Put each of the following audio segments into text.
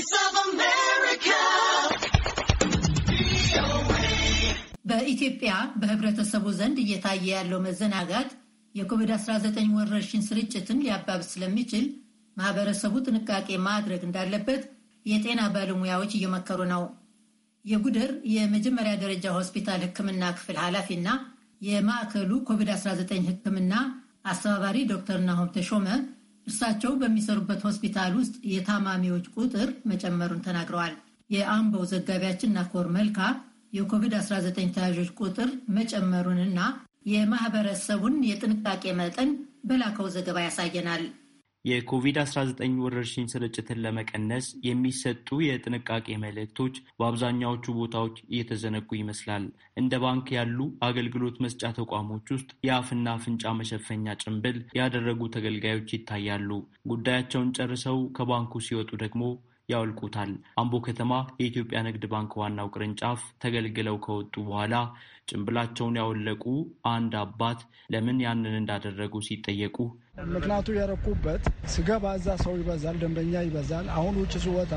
Voice of America. በኢትዮጵያ በህብረተሰቡ ዘንድ እየታየ ያለው መዘናጋት የኮቪድ-19 ወረርሽኝ ስርጭትን ሊያባብስ ስለሚችል ማህበረሰቡ ጥንቃቄ ማድረግ እንዳለበት የጤና ባለሙያዎች እየመከሩ ነው። የጉደር የመጀመሪያ ደረጃ ሆስፒታል ሕክምና ክፍል ኃላፊና የማዕከሉ ኮቪድ-19 ሕክምና አስተባባሪ ዶክተር ናሆም ተሾመ እርሳቸው በሚሰሩበት ሆስፒታል ውስጥ የታማሚዎች ቁጥር መጨመሩን ተናግረዋል። የአምቦው ዘጋቢያችን ናኮር መልካ የኮቪድ-19 ተያዦች ቁጥር መጨመሩንና የማህበረሰቡን የጥንቃቄ መጠን በላከው ዘገባ ያሳየናል። የኮቪድ-19 ወረርሽኝ ስርጭትን ለመቀነስ የሚሰጡ የጥንቃቄ መልእክቶች በአብዛኛዎቹ ቦታዎች እየተዘነጉ ይመስላል። እንደ ባንክ ያሉ አገልግሎት መስጫ ተቋሞች ውስጥ የአፍና አፍንጫ መሸፈኛ ጭንብል ያደረጉ ተገልጋዮች ይታያሉ። ጉዳያቸውን ጨርሰው ከባንኩ ሲወጡ ደግሞ ያወልቁታል። አምቦ ከተማ የኢትዮጵያ ንግድ ባንክ ዋናው ቅርንጫፍ ተገልግለው ከወጡ በኋላ ጭንብላቸውን ያወለቁ አንድ አባት ለምን ያንን እንዳደረጉ ሲጠየቁ ምክንያቱ ያረኩበት ስገባ እዛ ሰው ይበዛል፣ ደንበኛ ይበዛል። አሁን ውጭ ስወጣ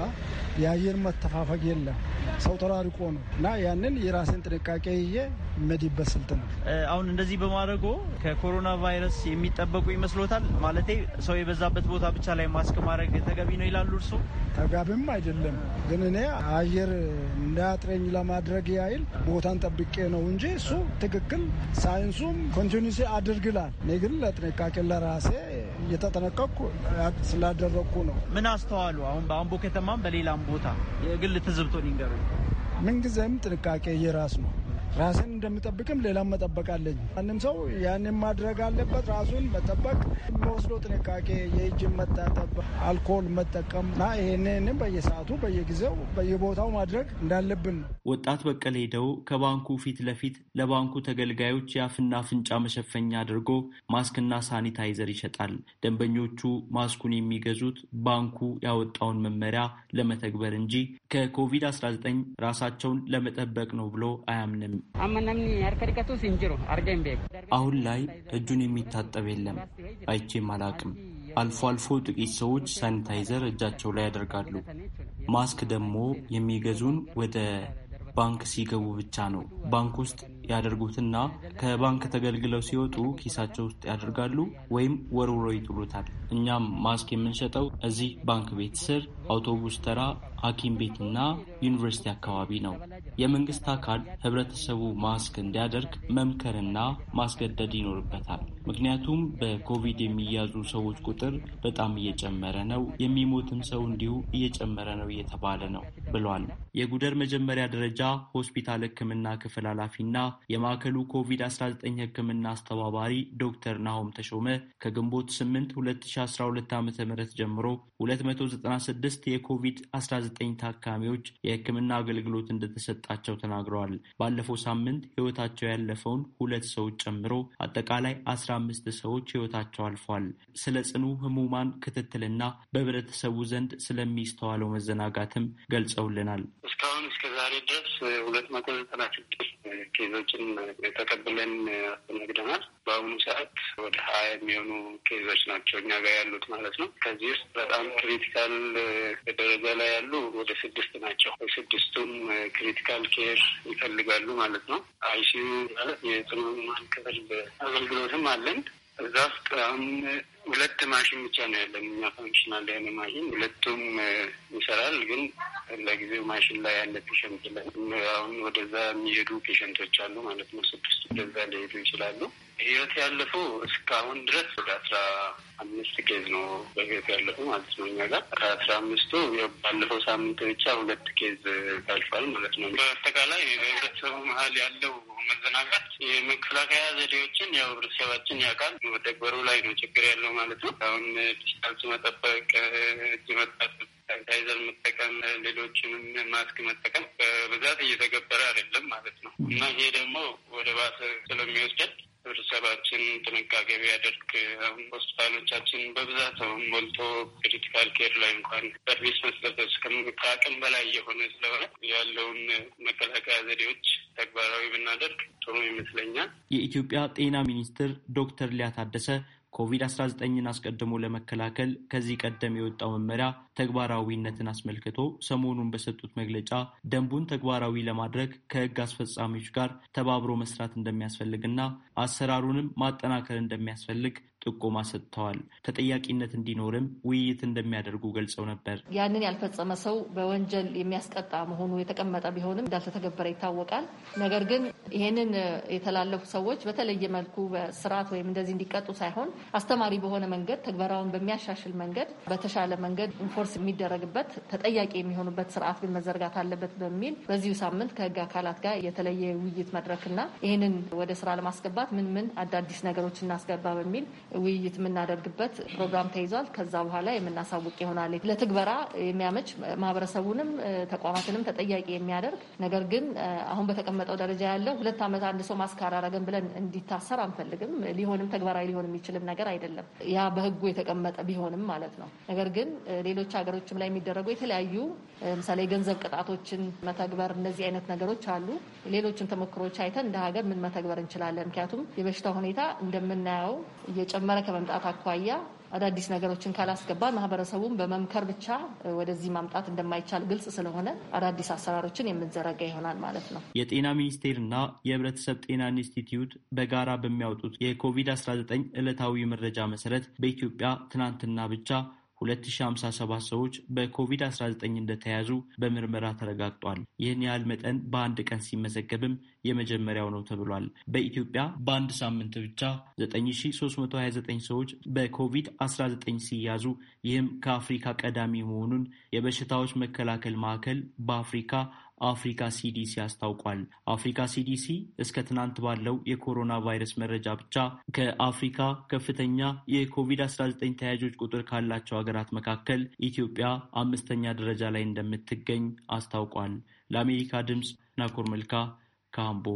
የአየር መተፋፈግ የለም፣ ሰው ተራርቆ ነው እና ያንን የራሴን ጥንቃቄ ይዤ መዲበት ስልት ነው። አሁን እንደዚህ በማድረጎ ከኮሮና ቫይረስ የሚጠበቁ ይመስሎታል? ማለቴ ሰው የበዛበት ቦታ ብቻ ላይ ማስክ ማድረግ ተገቢ ነው ይላሉ እርሶ? ተገቢም አይደለም፣ ግን እኔ አየር እንዳያጥረኝ ለማድረግ ያይል ቦታን ጠብቄ ነው እንጂ እሱ ትክክል ሳይንሱም ኮንቲኒሲ አድርግላል። እኔ ግን ለጥንቃቄ ለራሴ እየተጠነቀቅኩ ስላደረግኩ ነው። ምን አስተዋሉ? አሁን በአምቦ ከተማም በሌላም ቦታ የግል ትዝብቶ ይንገሩ። ምንጊዜም ጥንቃቄ የራስ ነው። ራስን እንደምጠብቅም ሌላም መጠበቅ አለኝ። ማንም ሰው ያንን ማድረግ አለበት። ራሱን መጠበቅ፣ የሚወስደው ጥንቃቄ፣ የእጅን መታጠብ፣ አልኮል መጠቀም እና ይህንንም በየሰዓቱ በየጊዜው በየቦታው ማድረግ እንዳለብን ነው። ወጣት በቀለ ሄደው ከባንኩ ፊት ለፊት ለባንኩ ተገልጋዮች የአፍና አፍንጫ መሸፈኛ አድርጎ ማስክና ሳኒታይዘር ይሸጣል። ደንበኞቹ ማስኩን የሚገዙት ባንኩ ያወጣውን መመሪያ ለመተግበር እንጂ ከኮቪድ-19 ራሳቸውን ለመጠበቅ ነው ብሎ አያምንም። አሁን ላይ እጁን የሚታጠብ የለም፣ አይቼም አላቅም። አልፎ አልፎ ጥቂት ሰዎች ሳኒታይዘር እጃቸው ላይ ያደርጋሉ። ማስክ ደግሞ የሚገዙን ወደ ባንክ ሲገቡ ብቻ ነው። ባንክ ውስጥ ያደርጉትና ከባንክ ተገልግለው ሲወጡ ኪሳቸው ውስጥ ያደርጋሉ ወይም ወርውሮ ይጥሉታል። እኛም ማስክ የምንሸጠው እዚህ ባንክ ቤት ስር፣ አውቶቡስ ተራ፣ ሐኪም ቤትና ዩኒቨርሲቲ አካባቢ ነው። የመንግስት አካል ህብረተሰቡ ማስክ እንዲያደርግ መምከርና ማስገደድ ይኖርበታል። ምክንያቱም በኮቪድ የሚያዙ ሰዎች ቁጥር በጣም እየጨመረ ነው፣ የሚሞትም ሰው እንዲሁ እየጨመረ ነው እየተባለ ነው ብሏል። የጉደር መጀመሪያ ደረጃ ሆስፒታል ሕክምና ክፍል ኃላፊና የማዕከሉ ኮቪድ-19 ሕክምና አስተባባሪ ዶክተር ናሆም ተሾመ ከግንቦት 8 2012 ዓ ም ጀምሮ 296 የኮቪድ-19 ታካሚዎች የሕክምና አገልግሎት እንደተሰጣቸው ተናግረዋል። ባለፈው ሳምንት ህይወታቸው ያለፈውን ሁለት ሰዎች ጨምሮ አጠቃላይ 15 ሰዎች ህይወታቸው አልፏል። ስለ ጽኑ ህሙማን ክትትልና በህብረተሰቡ ዘንድ ስለሚስተዋለው መዘናጋትም ገልጸውልናል። እስካሁን እስከ ዛሬ ድረስ ሁለት መቶ ዘጠና ስድስት case ኦችን ተቀብለን አስተናግደናል። በአሁኑ ሰዓት ወደ ሀያ የሚሆኑ case ኦች ናቸው እኛ ጋር ያሉት ማለት ነው። ከዚህ ውስጥ በጣም critical ደረጃ ላይ ያሉ ወደ ስድስት ናቸው። ስድስቱም critical care ይፈልጋሉ ማለት ነው። ICU ማለት የጽኑ ህሙማን ክፍል አገልግሎትም አለን። እዛ ውስጥ አሁን ሁለት ማሽን ብቻ ነው ያለን እኛ functional የሆነ ማሽን ሁለቱም ይሰራል፣ ግን ለጊዜው ማሽን ላይ ያለ patient አሁን ወደዛ የሚሄዱ patient ኦች አሉ ማለት ነው። ስድስት ወደዛ ሊሄዱ ይችላሉ። ህይወት ያለፈው እስካሁን ድረስ ወደ አስራ አምስት case ነው በህይወት ያለፈው ማለት ነው። እኛ ጋር ከአስራ አምስቱ ባለፈው ሳምንት ብቻ ሁለት case ታልፏል ማለት ነው። በአጠቃላይ በህብረተሰቡ መሀል ያለው መዘናጋት የመከላከያ ዘዴዎችን ያው ህብረተሰባችን ያውቃል። መተግበሩ ላይ ነው ችግር ያለው ማለት ነው። አሁን distance መጠበቅ፣ እጅ መታጠብ፣ ሳኒታይዘር መጠቀም፣ ሌሎችንም ማስክ መጠቀም በብዛት እየተገበረ አይደለም ማለት ነው እና ይሄ ደግሞ ወደ ባሰ ስለሚወስደን ህብረተሰባችን ጥንቃቄ ቢያደርግ ሆስፒታሎቻችን በብዛት ሞልቶ critical care ላይ እንኳን service መስጠት ከአቅም በላይ የሆነ ስለሆነ ያለውን መከላከያ ዘዴዎች ተግባራዊ ብናደርግ ጥሩ ይመስለኛል። የኢትዮጵያ ጤና ሚኒስትር ዶክተር ሊያ ታደሰ ኮቪድ-19ን አስቀድሞ ለመከላከል ከዚህ ቀደም የወጣው መመሪያ ተግባራዊነትን አስመልክቶ ሰሞኑን በሰጡት መግለጫ ደንቡን ተግባራዊ ለማድረግ ከሕግ አስፈጻሚዎች ጋር ተባብሮ መስራት እንደሚያስፈልግና አሰራሩንም ማጠናከር እንደሚያስፈልግ ጥቆማ ሰጥተዋል። ተጠያቂነት እንዲኖርም ውይይት እንደሚያደርጉ ገልጸው ነበር። ያንን ያልፈጸመ ሰው በወንጀል የሚያስቀጣ መሆኑ የተቀመጠ ቢሆንም እንዳልተተገበረ ይታወቃል። ነገር ግን ይህንን የተላለፉ ሰዎች በተለየ መልኩ በስርዓት ወይም እንደዚህ እንዲቀጡ ሳይሆን አስተማሪ በሆነ መንገድ ትግበራውን በሚያሻሽል መንገድ በተሻለ መንገድ enforce የሚደረግበት ተጠያቂ የሚሆኑበት ስርዓት ግን መዘርጋት አለበት በሚል በዚሁ ሳምንት ከህግ አካላት ጋር የተለየ ውይይት መድረክና ይህንን ወደ ስራ ለማስገባት ምን ምን አዳዲስ ነገሮች እናስገባ በሚል ውይይት የምናደርግበት ፕሮግራም ተይዟል። ከዛ በኋላ የምናሳውቅ ይሆናል። ለትግበራ የሚያመች ማህበረሰቡንም ተቋማትንም ተጠያቂ የሚያደርግ ነገር ግን አሁን በተቀመጠው ደረጃ ያለው ሁለት ዓመት አንድ ሰው ማስካር አረገን ብለን እንዲታሰር አንፈልግም። ሊሆንም ተግባራዊ ሊሆን የሚችልም ነገር አይደለም። ያ በህጉ የተቀመጠ ቢሆንም ማለት ነው። ነገር ግን ሌሎች ሀገሮችም ላይ የሚደረጉ የተለያዩ ለምሳሌ የገንዘብ ቅጣቶችን መተግበር እነዚህ አይነት ነገሮች አሉ። ሌሎችን ተሞክሮች አይተን እንደ ሀገር ምን መተግበር እንችላለን? ምክንያቱም የበሽታ ሁኔታ እንደምናየው እየጨመረ ከመምጣት አኳያ አዳዲስ ነገሮችን ካላስገባ ማህበረሰቡን በመምከር ብቻ ወደዚህ ማምጣት እንደማይቻል ግልጽ ስለሆነ አዳዲስ አሰራሮችን የምንዘረጋ ይሆናል ማለት ነው። የጤና ሚኒስቴርና የህብረተሰብ ጤና ኢንስቲትዩት በጋራ በሚያወጡት የኮቪድ-19 ዕለታዊ መረጃ መሰረት በኢትዮጵያ ትናንትና ብቻ 2057 ሰዎች በኮቪድ-19 እንደተያዙ በምርመራ ተረጋግጧል። ይህን ያህል መጠን በአንድ ቀን ሲመዘገብም የመጀመሪያው ነው ተብሏል። በኢትዮጵያ በአንድ ሳምንት ብቻ 9329 ሰዎች በኮቪድ-19 ሲያዙ ይህም ከአፍሪካ ቀዳሚ መሆኑን የበሽታዎች መከላከል ማዕከል በአፍሪካ አፍሪካ ሲዲሲ አስታውቋል። አፍሪካ ሲዲሲ እስከ ትናንት ባለው የኮሮና ቫይረስ መረጃ ብቻ ከአፍሪካ ከፍተኛ የኮቪድ-19 ተያዦች ቁጥር ካላቸው ሀገራት መካከል ኢትዮጵያ አምስተኛ ደረጃ ላይ እንደምትገኝ አስታውቋል። ለአሜሪካ ድምፅ ናኮር መልካ ካምቦ